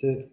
two.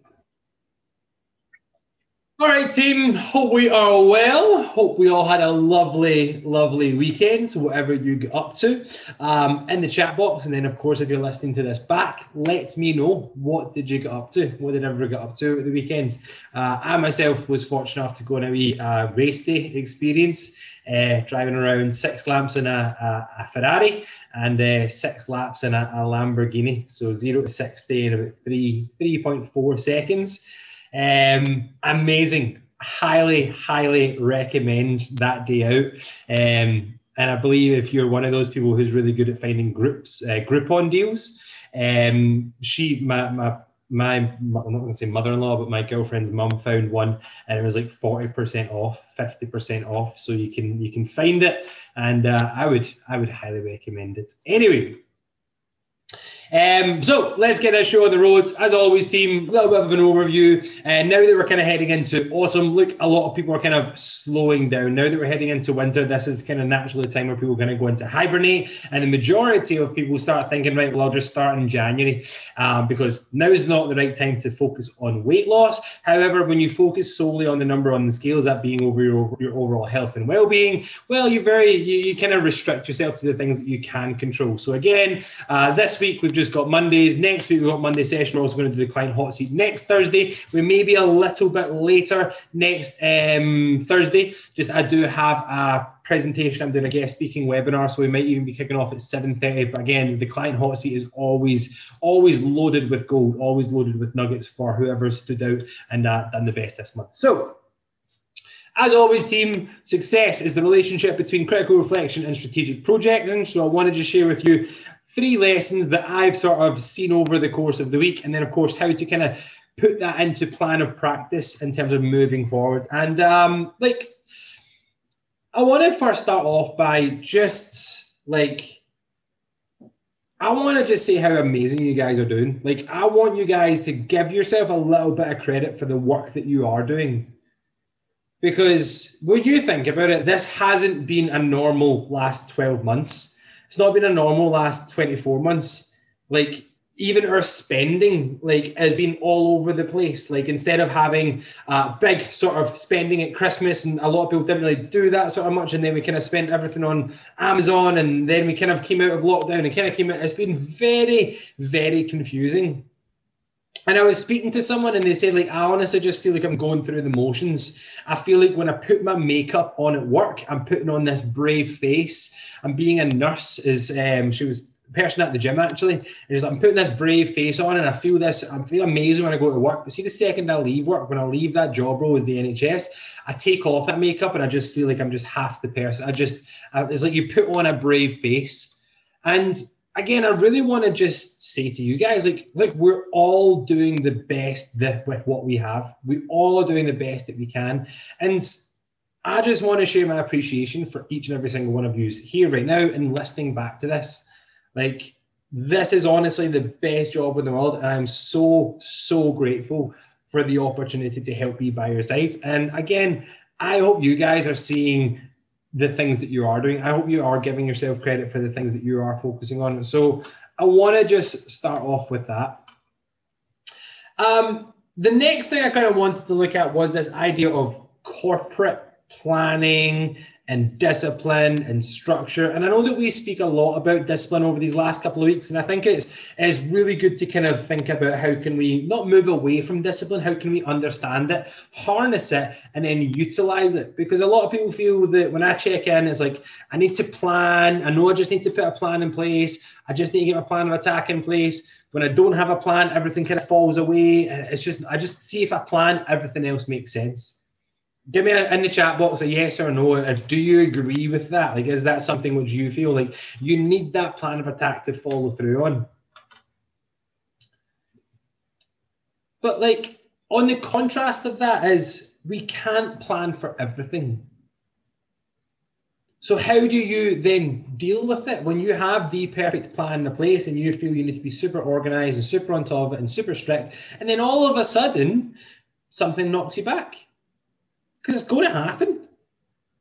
All right, team. Hope we are well. Hope we all had a lovely, lovely weekend, whatever you get up to. Um, in the chat box, and then of course, if you're listening to this back, let me know what did you get up to. What did everyone get up to at the weekend? Uh, I myself was fortunate enough to go on a wee uh, race day experience, uh, driving around six laps in a, a, a Ferrari and uh, six laps in a, a Lamborghini. So zero to sixty in about three three point four seconds. Um, amazing. Highly, highly recommend that day out. Um, and I believe if you're one of those people who's really good at finding groups, uh, Groupon deals, um, she, my, my, my, I'm not going to say mother-in-law, but my girlfriend's mum found one, and it was like 40% off, 50% off. So you can you can find it, and uh, I would I would highly recommend it. Anyway, um, so let's get this show on the roads. As always, team, a little bit of an overview. And uh, now that we're kind of heading into autumn, look, a lot of people are kind of slowing down. Now that we're heading into winter, this is kind of naturally the time where people going to go into hibernate. And the majority of people start thinking, right, well, I'll just start in January um, because now is not the right time to focus on weight loss. However, when you focus solely on the number on the scales, that being over your, your overall health and well-being, well, you're very you, you kind of restrict yourself to the things that you can control. So again, uh, this week we've just got Mondays. Next week, we've got Monday session. We're also going to do the client hot seat next Thursday. We may be a little bit later next um, Thursday. Just I do have a presentation. I'm doing a guest speaking webinar, so we might even be kicking off at 7:30. But again, the client hot seat is always always loaded with gold, always loaded with nuggets for whoever stood out and uh, done the best this month. So as always, team, success is the relationship between critical reflection and strategic projecting. So I wanted to share with you three lessons that I've sort of seen over the course of the week, and then of course how to kind of put that into plan of practice in terms of moving forwards. And um, like, I want to first start off by just like, I want to just say how amazing you guys are doing. Like, I want you guys to give yourself a little bit of credit for the work that you are doing. Because when you think about it, this hasn't been a normal last 12 months it's not been a normal last 24 months. Like even our spending like has been all over the place. Like instead of having uh, big sort of spending at christmas and a lot of people didn't really do that sort of much and then we kind of spent everything on amazon and then we kind of came out of lockdown and kind of came out. It's been very very confusing and I was speaking to someone and they said, like, I honestly just feel like I'm going through the motions. I feel like when I put my makeup on at work, I'm putting on this brave face. I'm being a nurse, is um, she was person at the gym actually. And she's like, I'm putting this brave face on and I feel this, I feel amazing when I go to work. But see, the second I leave work, when I leave that job role as the NHS, I take off that makeup and I just feel like I'm just half the person. I just, it's like you put on a brave face. And again, I really want to just say to you guys, like, look, we're all doing the best that, with what we have. We all are doing the best that we can. And I just want to share my appreciation for each and every single one of you here right now and listening back to this. Like, this is honestly the best job in the world. And I'm so, so grateful for the opportunity to help be by your side. And again, I hope you guys are seeing the things that you are doing. I hope you are giving yourself credit for the things that you are focusing on. So I want to just start off with that. Um, the next thing I kind of wanted to look at was this idea of corporate planning and discipline and structure. And I know that we speak a lot about discipline over these last couple of weeks, and I think it's it's really good to kind of think about how can we not move away from discipline, how can we understand it, harness it, and then utilize it. Because a lot of people feel that when I check in, it's like I need to plan. I know I just need to put a plan in place. I just need to get a plan of attack in place. When I don't have a plan, everything kind of falls away. It's just I just see if I plan, everything else makes sense give me in the chat box a yes or no. Do you agree with that? Like, is that something which you feel like you need that plan of attack to follow through on? But like on the contrast of that is we can't plan for everything. So how do you then deal with it when you have the perfect plan in place and you feel you need to be super organized and super on top of it and super strict, and then all of a sudden something knocks you back? Because it's going to happen.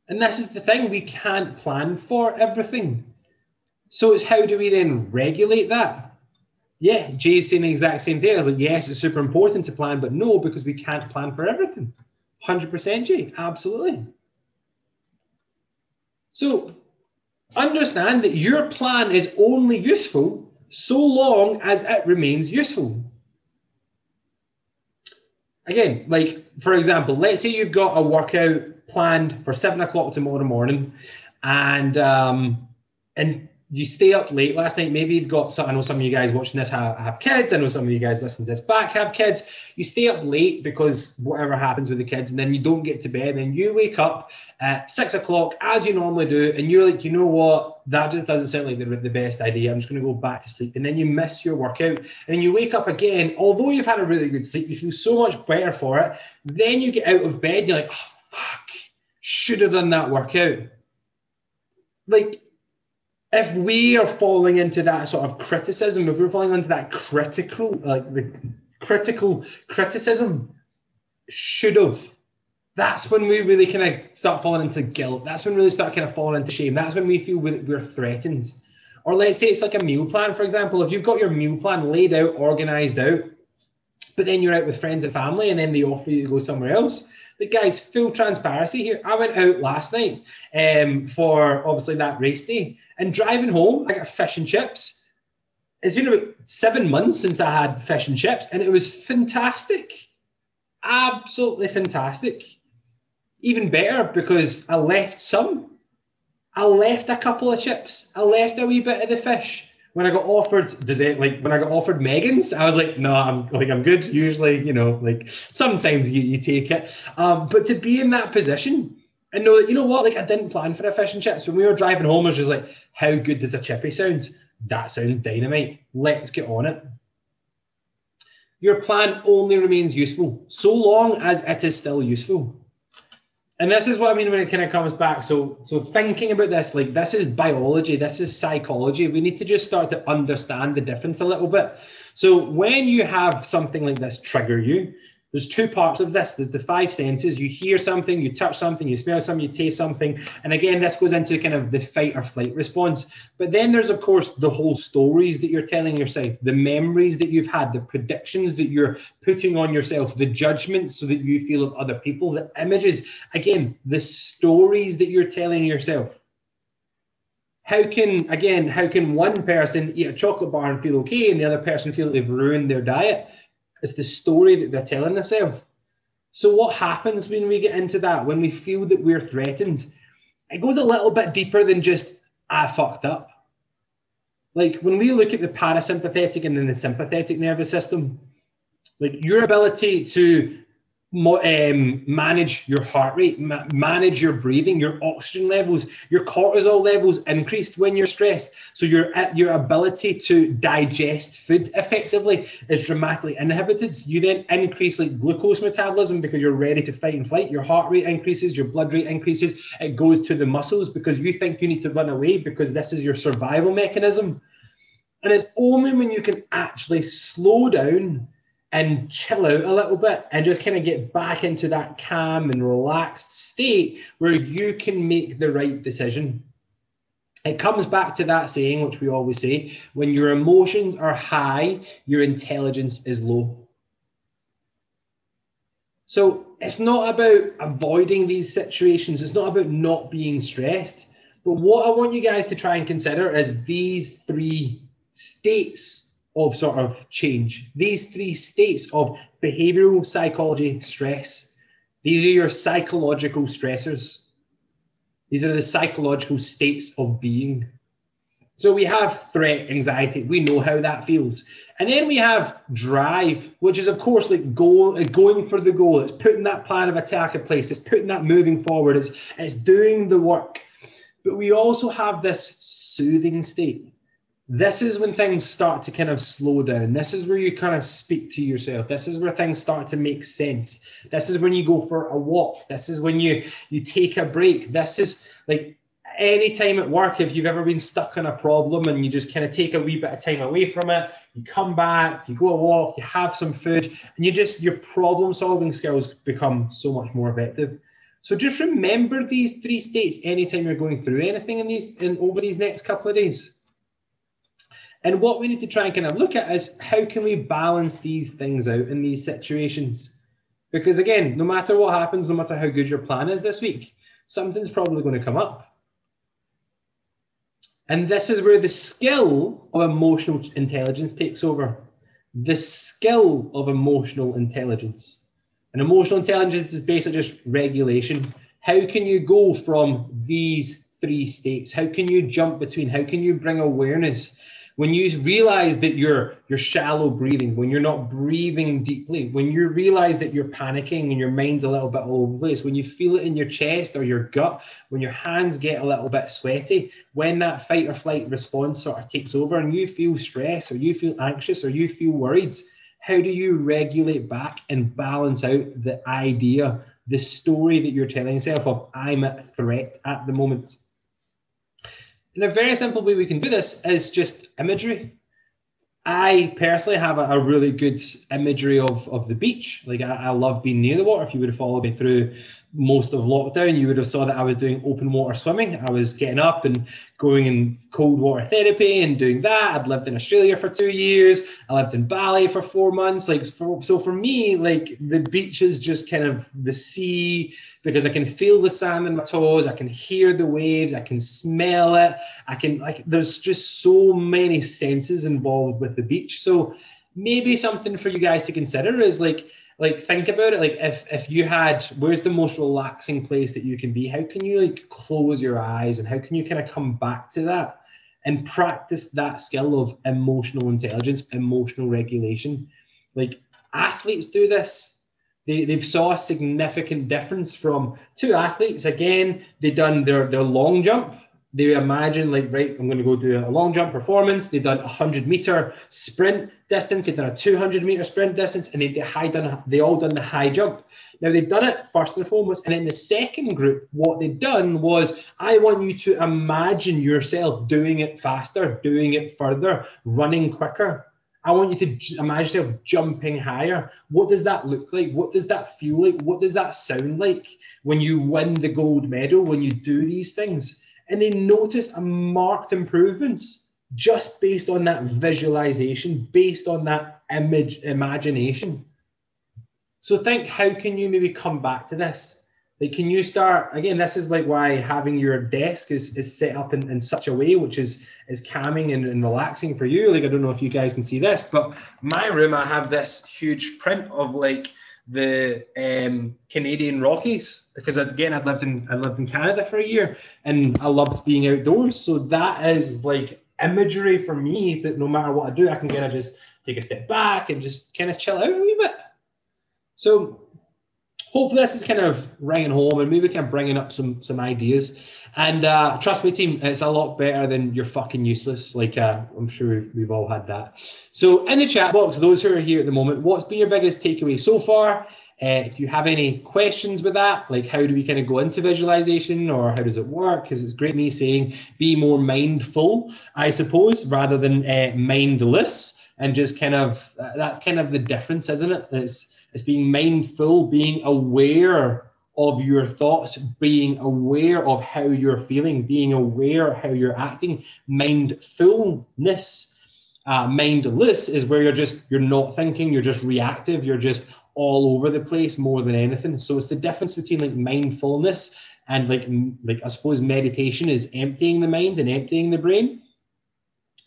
And this is the thing we can't plan for everything. So it's how do we then regulate that? yeah, Jay's saying the exact same thing. I was like, yes, it's super important to plan, but no, because we can't plan for everything. 100% Jay, absolutely. So understand that your plan is only useful so long as it remains useful. Again, like for example, let's say you've got a workout planned for seven o'clock tomorrow morning, and um, and you stay up late last night. Maybe you've got some, I know some of you guys watching this have, have kids. I know some of you guys listening to this back have kids. You stay up late because whatever happens with the kids, and then you don't get to bed. And you wake up at six o'clock as you normally do, and you're like, you know what? That just doesn't sound like the, the best idea. I'm just going to go back to sleep. And then you miss your workout, and you wake up again. Although you've had a really good sleep, you feel so much better for it. Then you get out of bed, and you're like, oh, fuck, should have done that workout. Like, if we are falling into that sort of criticism, if we're falling into that critical, like the critical criticism, should have. That's when we really kind of start falling into guilt. That's when we really start kind of falling into shame. That's when we feel we're threatened. Or let's say it's like a meal plan, for example. If you've got your meal plan laid out, organized out, but then you're out with friends and family and then they offer you to go somewhere else, the guys, full transparency here. I went out last night um, for obviously that race day and driving home, I got fish and chips. It's been about seven months since I had fish and chips, and it was fantastic. Absolutely fantastic. Even better because I left some. I left a couple of chips. I left a wee bit of the fish. When I got offered, does it like when I got offered Megan's, I was like, no, I'm like I'm good. Usually, you know, like sometimes you, you take it. Um, but to be in that position and know that you know what, like I didn't plan for a fish and chips. When we were driving home, I was just like, how good does a chippy sound? That sounds dynamite. Let's get on it. Your plan only remains useful so long as it is still useful. And this is what I mean when it kind of comes back. So, so thinking about this, like this is biology, this is psychology. We need to just start to understand the difference a little bit. So, when you have something like this trigger you, there's two parts of this. There's the five senses. You hear something, you touch something, you smell something, you taste something. And again, this goes into kind of the fight or flight response. But then there's, of course, the whole stories that you're telling yourself, the memories that you've had, the predictions that you're putting on yourself, the judgments so that you feel of other people, the images. Again, the stories that you're telling yourself. How can, again, how can one person eat a chocolate bar and feel okay and the other person feel they've ruined their diet? It's the story that they're telling themselves. So what happens when we get into that? When we feel that we're threatened, it goes a little bit deeper than just I fucked up. Like when we look at the parasympathetic and then the sympathetic nervous system, like your ability to um, manage your heart rate, ma- manage your breathing, your oxygen levels, your cortisol levels increased when you're stressed. So your your ability to digest food effectively is dramatically inhibited. You then increase like glucose metabolism because you're ready to fight and flight. Your heart rate increases, your blood rate increases. It goes to the muscles because you think you need to run away because this is your survival mechanism. And it's only when you can actually slow down and chill out a little bit and just kind of get back into that calm and relaxed state where you can make the right decision. It comes back to that saying, which we always say when your emotions are high, your intelligence is low. So it's not about avoiding these situations, it's not about not being stressed. But what I want you guys to try and consider is these three states of sort of change. These three states of behavioral psychology stress, these are your psychological stressors. These are the psychological states of being. So we have threat, anxiety. We know how that feels. And then we have drive, which is, of course, like goal, going for the goal. It's putting that plan of attack in place. It's putting that moving forward. It's, it's doing the work. But we also have this soothing state this is when things start to kind of slow down. This is where you kind of speak to yourself. This is where things start to make sense. This is when you go for a walk. This is when you you take a break. This is like any time at work if you've ever been stuck on a problem and you just kind of take a wee bit of time away from it, you come back, you go a walk, you have some food, and you just your problem solving skills become so much more effective. So just remember these three states anytime you're going through anything in these in over these next couple of days. And what we need to try and kind of look at is how can we balance these things out in these situations? Because again, no matter what happens, no matter how good your plan is this week, something's probably going to come up. And this is where the skill of emotional intelligence takes over. The skill of emotional intelligence. And emotional intelligence is basically just regulation. How can you go from these three states? How can you jump between? How can you bring awareness when you realize that you're you're shallow breathing when you're not breathing deeply when you realize that you're panicking and your mind's a little bit all over the place when you feel it in your chest or your gut when your hands get a little bit sweaty when that fight or flight response sort of takes over and you feel stress or you feel anxious or you feel worried how do you regulate back and balance out the idea the story that you're telling yourself of i'm at threat at the moment and a very simple way we can do this is just imagery. I personally have a, a really good imagery of, of the beach. Like I, I, love being near the water. If you would have followed me through most of lockdown, you would have saw that I was doing open water swimming. I was getting up and going in cold water therapy and doing that. I'd lived in Australia for two years. I lived in Bali for four months. Like for, so for me, like the beach is just kind of the sea because I can feel the sand in my toes. I can hear the waves. I can smell it. I can like there's just so many senses involved with the beach. So maybe something for you guys to consider is like like think about it like if if you had where's the most relaxing place that you can be? How can you like close your eyes and how can you kind of come back to that and practice that skill of emotional intelligence emotional regulation? Like athletes do this. They, they've saw a significant difference from two athletes. Again they done their their long jump they imagine like right i'm going to go do a long jump performance they've done a 100 meter sprint distance they've done a 200 meter sprint distance and they, they high done they all done the high jump now they've done it first and foremost and in the second group what they've done was i want you to imagine yourself doing it faster doing it further running quicker I want you to imagine yourself jumping higher. What does that look like? What does that feel like? What does that sound like when you win the gold medal, when you do these things? And they noticed a marked improvements just based on that visualization, based on that image imagination. So think, how can you maybe come back to this? Like, can you start again? This is like why having your desk is, is set up in, in such a way which is is calming and, and relaxing for you. Like, I don't know if you guys can see this, but my room, I have this huge print of like the um, Canadian Rockies because again I'd lived in I lived in Canada for a year and I loved being outdoors. So that is like imagery for me that no matter what I do, I can kind of just take a step back and just kind of chill out a wee bit. So hopefully this is kind of ringing home and maybe kind of bringing up some some ideas. And uh, trust me, team, it's a lot better than you're fucking useless. Like uh, I'm sure we've, we've all had that. So in the chat box, those who are here at the moment, what's been your biggest takeaway so far? Uh, if you have any questions with that, like how do we kind of go into visualization or how does it work? Because it's great me saying be more mindful, I suppose, rather than uh, mindless, and just kind of that's kind of the difference, isn't it? It's it's being mindful, being aware of your thoughts, being aware of how you're feeling, being aware how you're acting. Mindfulness, uh, mindless is where you're just you're not thinking, you're just reactive, you're just all over the place more than anything. So it's the difference between like mindfulness and like like I suppose meditation is emptying the mind and emptying the brain.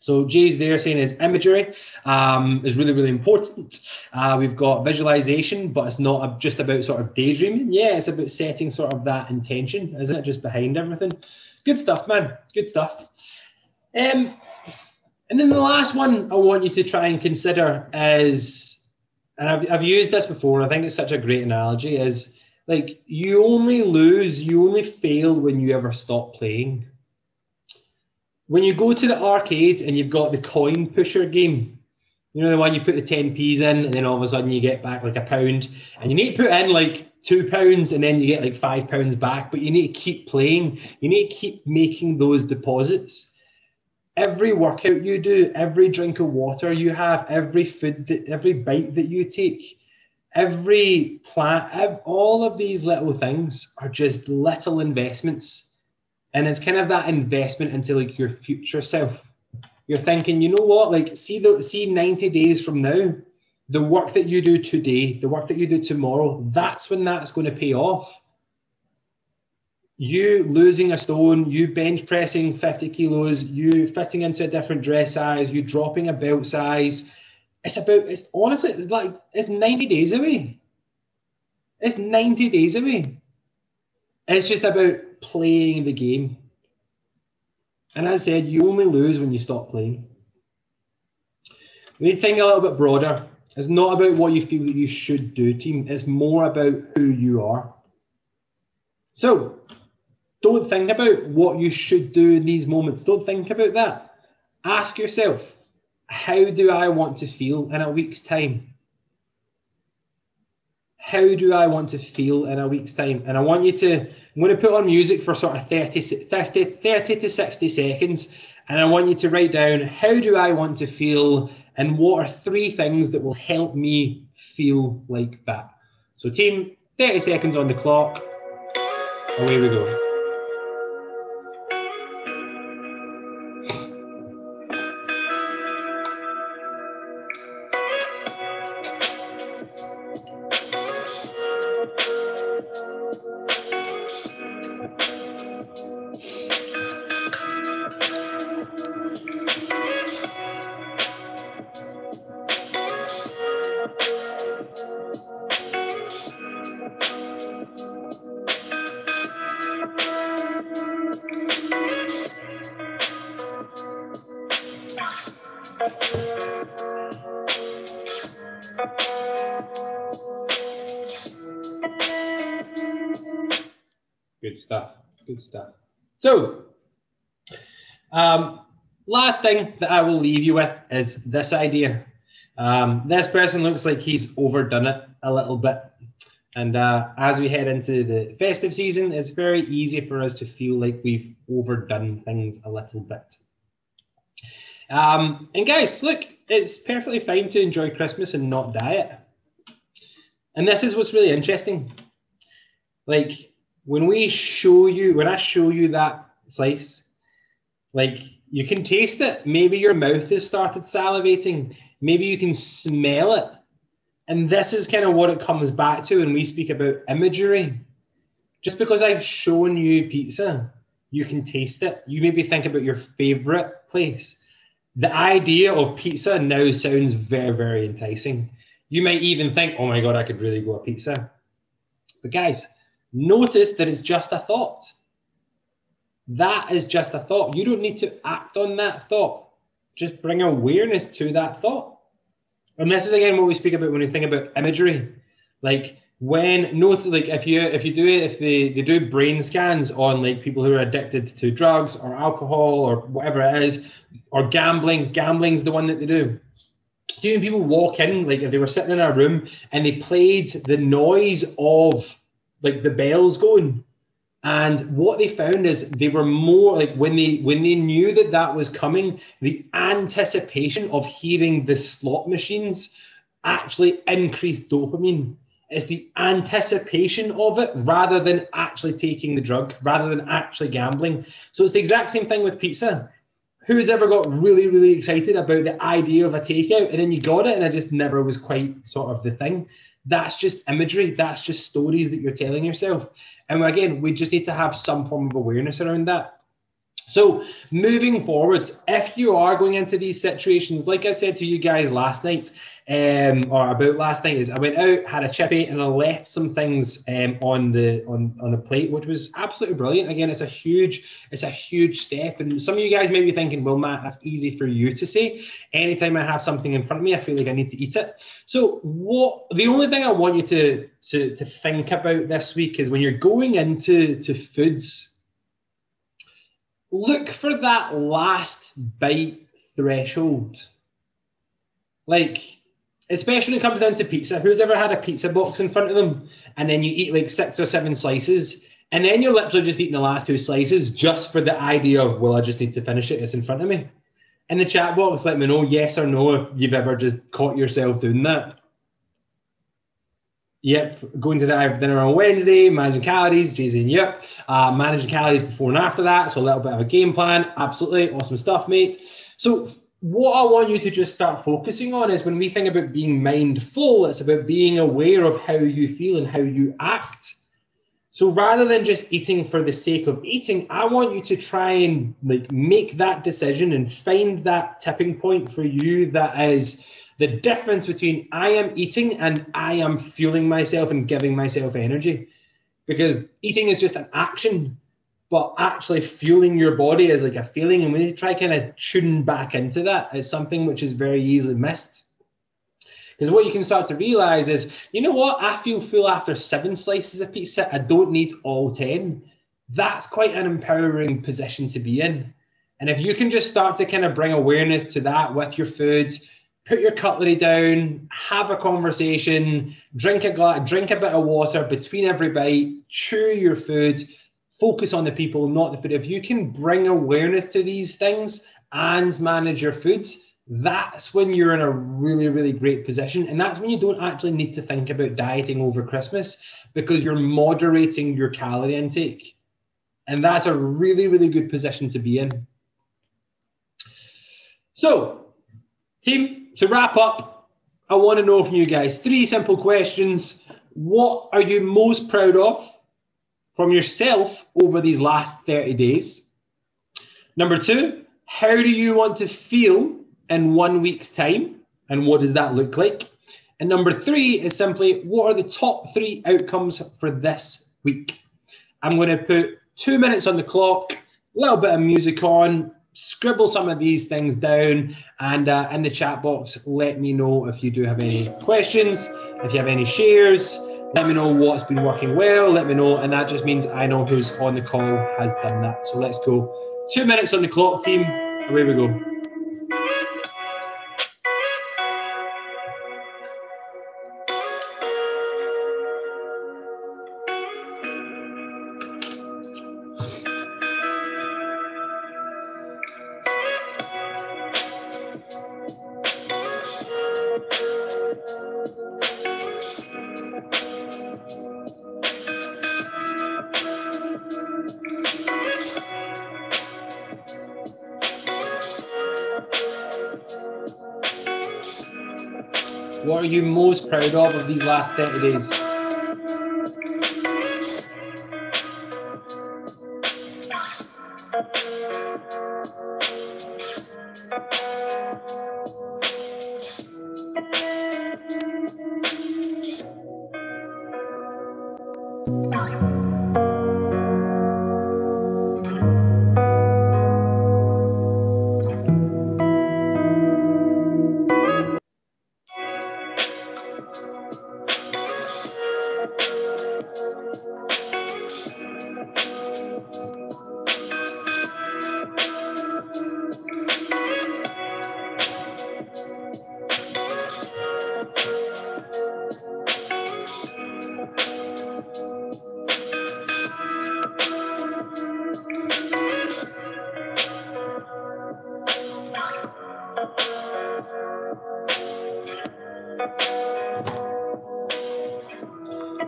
So Jay's there saying is imagery um, is really, really important. Uh, we've got visualization, but it's not just about sort of daydreaming. Yeah, it's about setting sort of that intention, isn't it? Just behind everything. Good stuff, man. Good stuff. Um, and then the last one I want you to try and consider is, and I've, I've used this before, and I think it's such a great analogy, is like you only lose, you only fail when you ever stop playing when you go to the arcade and you've got the coin pusher game, you know the one you put the 10p's in and then all of a sudden you get back like a pound and you need to put in like two pounds and then you get like five pounds back, but you need to keep playing. You need to keep making those deposits. Every workout you do, every drink of water you have, every food that every bite that you take, every plant, all of these little things are just little investments and it's kind of that investment into like your future self you're thinking, you know what? Like, see the see 90 days from now, the work that you do today, the work that you do tomorrow, that's when that's going to pay off. You losing a stone, you bench pressing 50 kilos, you fitting into a different dress size, you dropping a belt size. It's about, it's honestly, it's like, it's 90 days away. It's 90 days away. It's just about playing the game. And as I said, you only lose when you stop playing. We need to think a little bit broader. It's not about what you feel that you should do, team. It's more about who you are. So don't think about what you should do in these moments. Don't think about that. Ask yourself, how do I want to feel in a week's time? How do I want to feel in a week's time? And I want you to, I'm going to put on music for sort of 30, 30, 30 to 60 seconds. And I want you to write down, how do I want to feel and what are three things that will help me feel like that? So, team, 30 seconds on the clock. Away we go. Good stuff. Good stuff. So, um, last thing that I will leave you with is this idea. Um, this person looks like he's overdone it a little bit. And uh, as we head into the festive season, it's very easy for us to feel like we've overdone things a little bit. Um, and guys, look, it's perfectly fine to enjoy Christmas and not diet. And this is what's really interesting. Like when we show you, when I show you that slice, like you can taste it. Maybe your mouth has started salivating. Maybe you can smell it. And this is kind of what it comes back to when we speak about imagery. Just because I've shown you pizza, you can taste it. You maybe think about your favorite place the idea of pizza now sounds very, very enticing. You might even think, oh my God, I could really go a pizza. But guys, notice that it's just a thought. That is just a thought. You don't need to act on that thought. Just bring awareness to that thought. And this is again what we speak about when we think about imagery. Like when note like if you if you do it if they they do brain scans on like people who are addicted to drugs or alcohol or whatever it is or gambling gambling's the one that they do see when people walk in like if they were sitting in a room and they played the noise of like the bells going and what they found is they were more like when they when they knew that that was coming the anticipation of hearing the slot machines actually increased dopamine it's the anticipation of it rather than actually taking the drug, rather than actually gambling. So it's the exact same thing with pizza. Who's ever got really, really excited about the idea of a takeout and then you got it and it just never was quite sort of the thing? That's just imagery. That's just stories that you're telling yourself. And again, we just need to have some form of awareness around that. So, moving forward, if you are going into these situations, like I said to you guys last night, um, or about last night, is I went out, had a chippy, and I left some things um, on the on on the plate, which was absolutely brilliant. Again, it's a huge, it's a huge step, and some of you guys may be thinking, "Well, Matt, that's easy for you to say." Anytime I have something in front of me, I feel like I need to eat it. So, what the only thing I want you to to to think about this week is when you're going into to foods look for that last bite threshold. Like, especially when it comes down to pizza. Who's ever had a pizza box in front of them and then you eat like six or seven slices and then you're literally just eating the last two slices just for the idea of, well, I just need to finish it. It's in front of me. In the chat box, let me know yes or no if you've ever just caught yourself doing that. Yep, going to the dinner on Wednesday, managing calories, Jay Z yep. Uh, managing calories before and after that. So a little bit of a game plan. Absolutely awesome stuff, mate. So what I want you to just start focusing on is when we think about being mindful, it's about being aware of how you feel and how you act. So rather than just eating for the sake of eating, I want you to try and like make that decision and find that tipping point for you that is the difference between I am eating and I am fueling myself and giving myself energy. Because eating is just an action, but actually fueling your body is like a feeling. And when you try kind of tune back into that, is something which is very easily missed. Because what you can start to realize is, you know what? I feel full after seven slices of pizza. I don't need all 10. That's quite an empowering position to be in. And if you can just start to kind of bring awareness to that with your foods, put your cutlery down, have a conversation, drink a glass, drink a bit of water between every bite, chew your food, focus on the people, not the food. If you can bring awareness to these things and manage your foods, that's when you're in a really, really great position. And that's when you don't actually need to think about dieting over Christmas because you're moderating your calorie intake. And that's a really, really good position to be in. So, team, to wrap up, I want to know from you guys three simple questions. What are you most proud of from yourself over these last 30 days? Number two, how do you want to feel in one week's time and what does that look like? And number three is simply what are the top three outcomes for this week? I'm going to put two minutes on the clock, a little bit of music on, scribble some of these things down, and uh, in the chat box, let me know if you do have any questions, if you have any shares. Let me know what's been working well. Let me know, and that just means I know who's on the call has done that. So let's go. Two minutes on the clock, team. Away we go. Of of these last 30 days?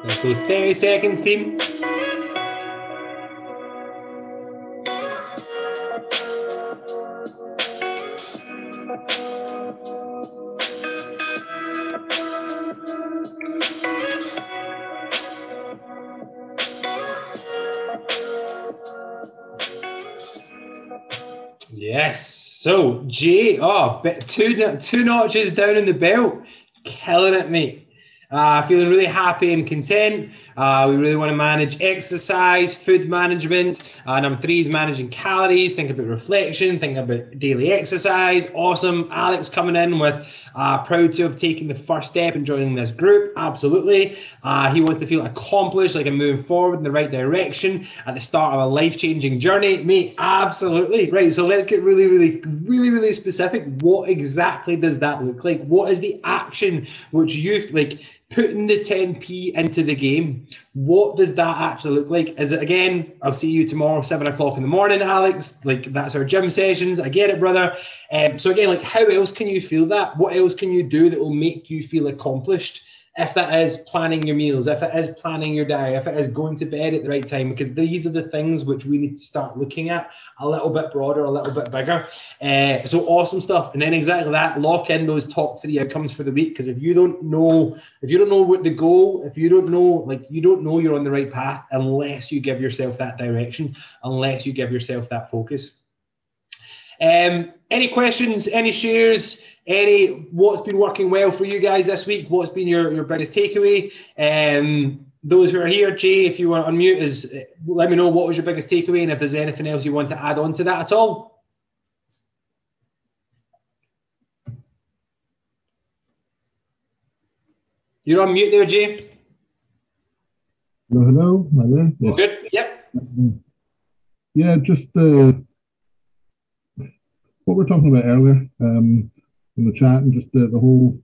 Let's go 30 seconds, team. Yes. So Jay, oh, two two notches down in the belt, killing it, mate. Uh, feeling really happy and content. Uh, we really want to manage exercise, food management. Uh, number three is managing calories. Think about reflection. Think about daily exercise. Awesome. Alex coming in with uh, proud to have taken the first step in joining this group. Absolutely. Uh, he wants to feel accomplished, like I'm moving forward in the right direction at the start of a life changing journey. Me, absolutely. Right. So let's get really, really, really, really specific. What exactly does that look like? What is the action which you like? Putting the 10p into the game, what does that actually look like? Is it again, I'll see you tomorrow, seven o'clock in the morning, Alex? Like that's our gym sessions. I get it, brother. Um, so again, like how else can you feel that? What else can you do that will make you feel accomplished? If that is planning your meals, if it is planning your diet, if it is going to bed at the right time, because these are the things which we need to start looking at a little bit broader, a little bit bigger. Uh, so awesome stuff. And then exactly that, lock in those top three outcomes for the week. Because if you don't know, if you don't know what the goal, if you don't know, like you don't know you're on the right path unless you give yourself that direction, unless you give yourself that focus. Um, any questions, any shares, any what's been working well for you guys this week? What's been your, your biggest takeaway? Um, those who are here, Jay, if you want to unmute, is let me know what was your biggest takeaway and if there's anything else you want to add on to that at all. You're on mute there, Jay. Hello, hello. There? Yeah. Good. Yep. Yeah, just uh, what we are talking about earlier um, in the chat and just the, the whole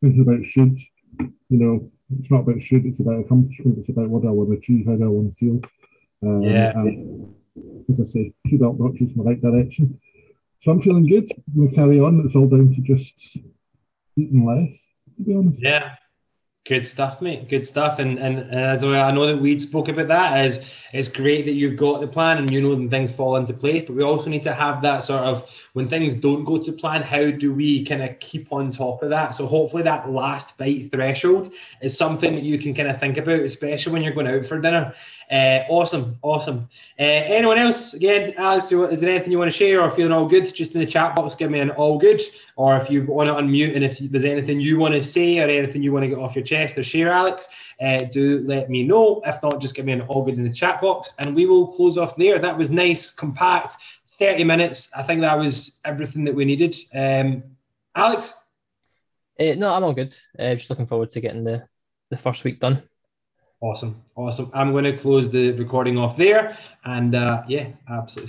thinking about should, you know, it's not about should, it's about accomplishment, it's about what I want to achieve, how do I want to feel. Um, yeah. And, as I say, should up notches in the right direction. So I'm feeling good. We'll carry on. It's all down to just eating less, to be honest. Yeah. Good stuff, mate. Good stuff. And and, and as I know that we spoke about that, is it's great that you've got the plan and you know when things fall into place. But we also need to have that sort of when things don't go to plan, how do we kind of keep on top of that? So hopefully that last bite threshold is something that you can kind of think about, especially when you're going out for dinner. Uh, awesome, awesome. Uh, anyone else? Again, Alex, is there anything you want to share or feeling all good? Just in the chat box, give me an all good. Or if you want to unmute and if there's anything you want to say or anything you want to get off your chest or share, Alex, uh, do let me know. If not, just give me an all good in the chat box and we will close off there. That was nice, compact, 30 minutes. I think that was everything that we needed. Um, Alex? Uh, no, I'm all good. Uh, just looking forward to getting the, the first week done. Awesome. Awesome. I'm going to close the recording off there. And uh, yeah, absolutely.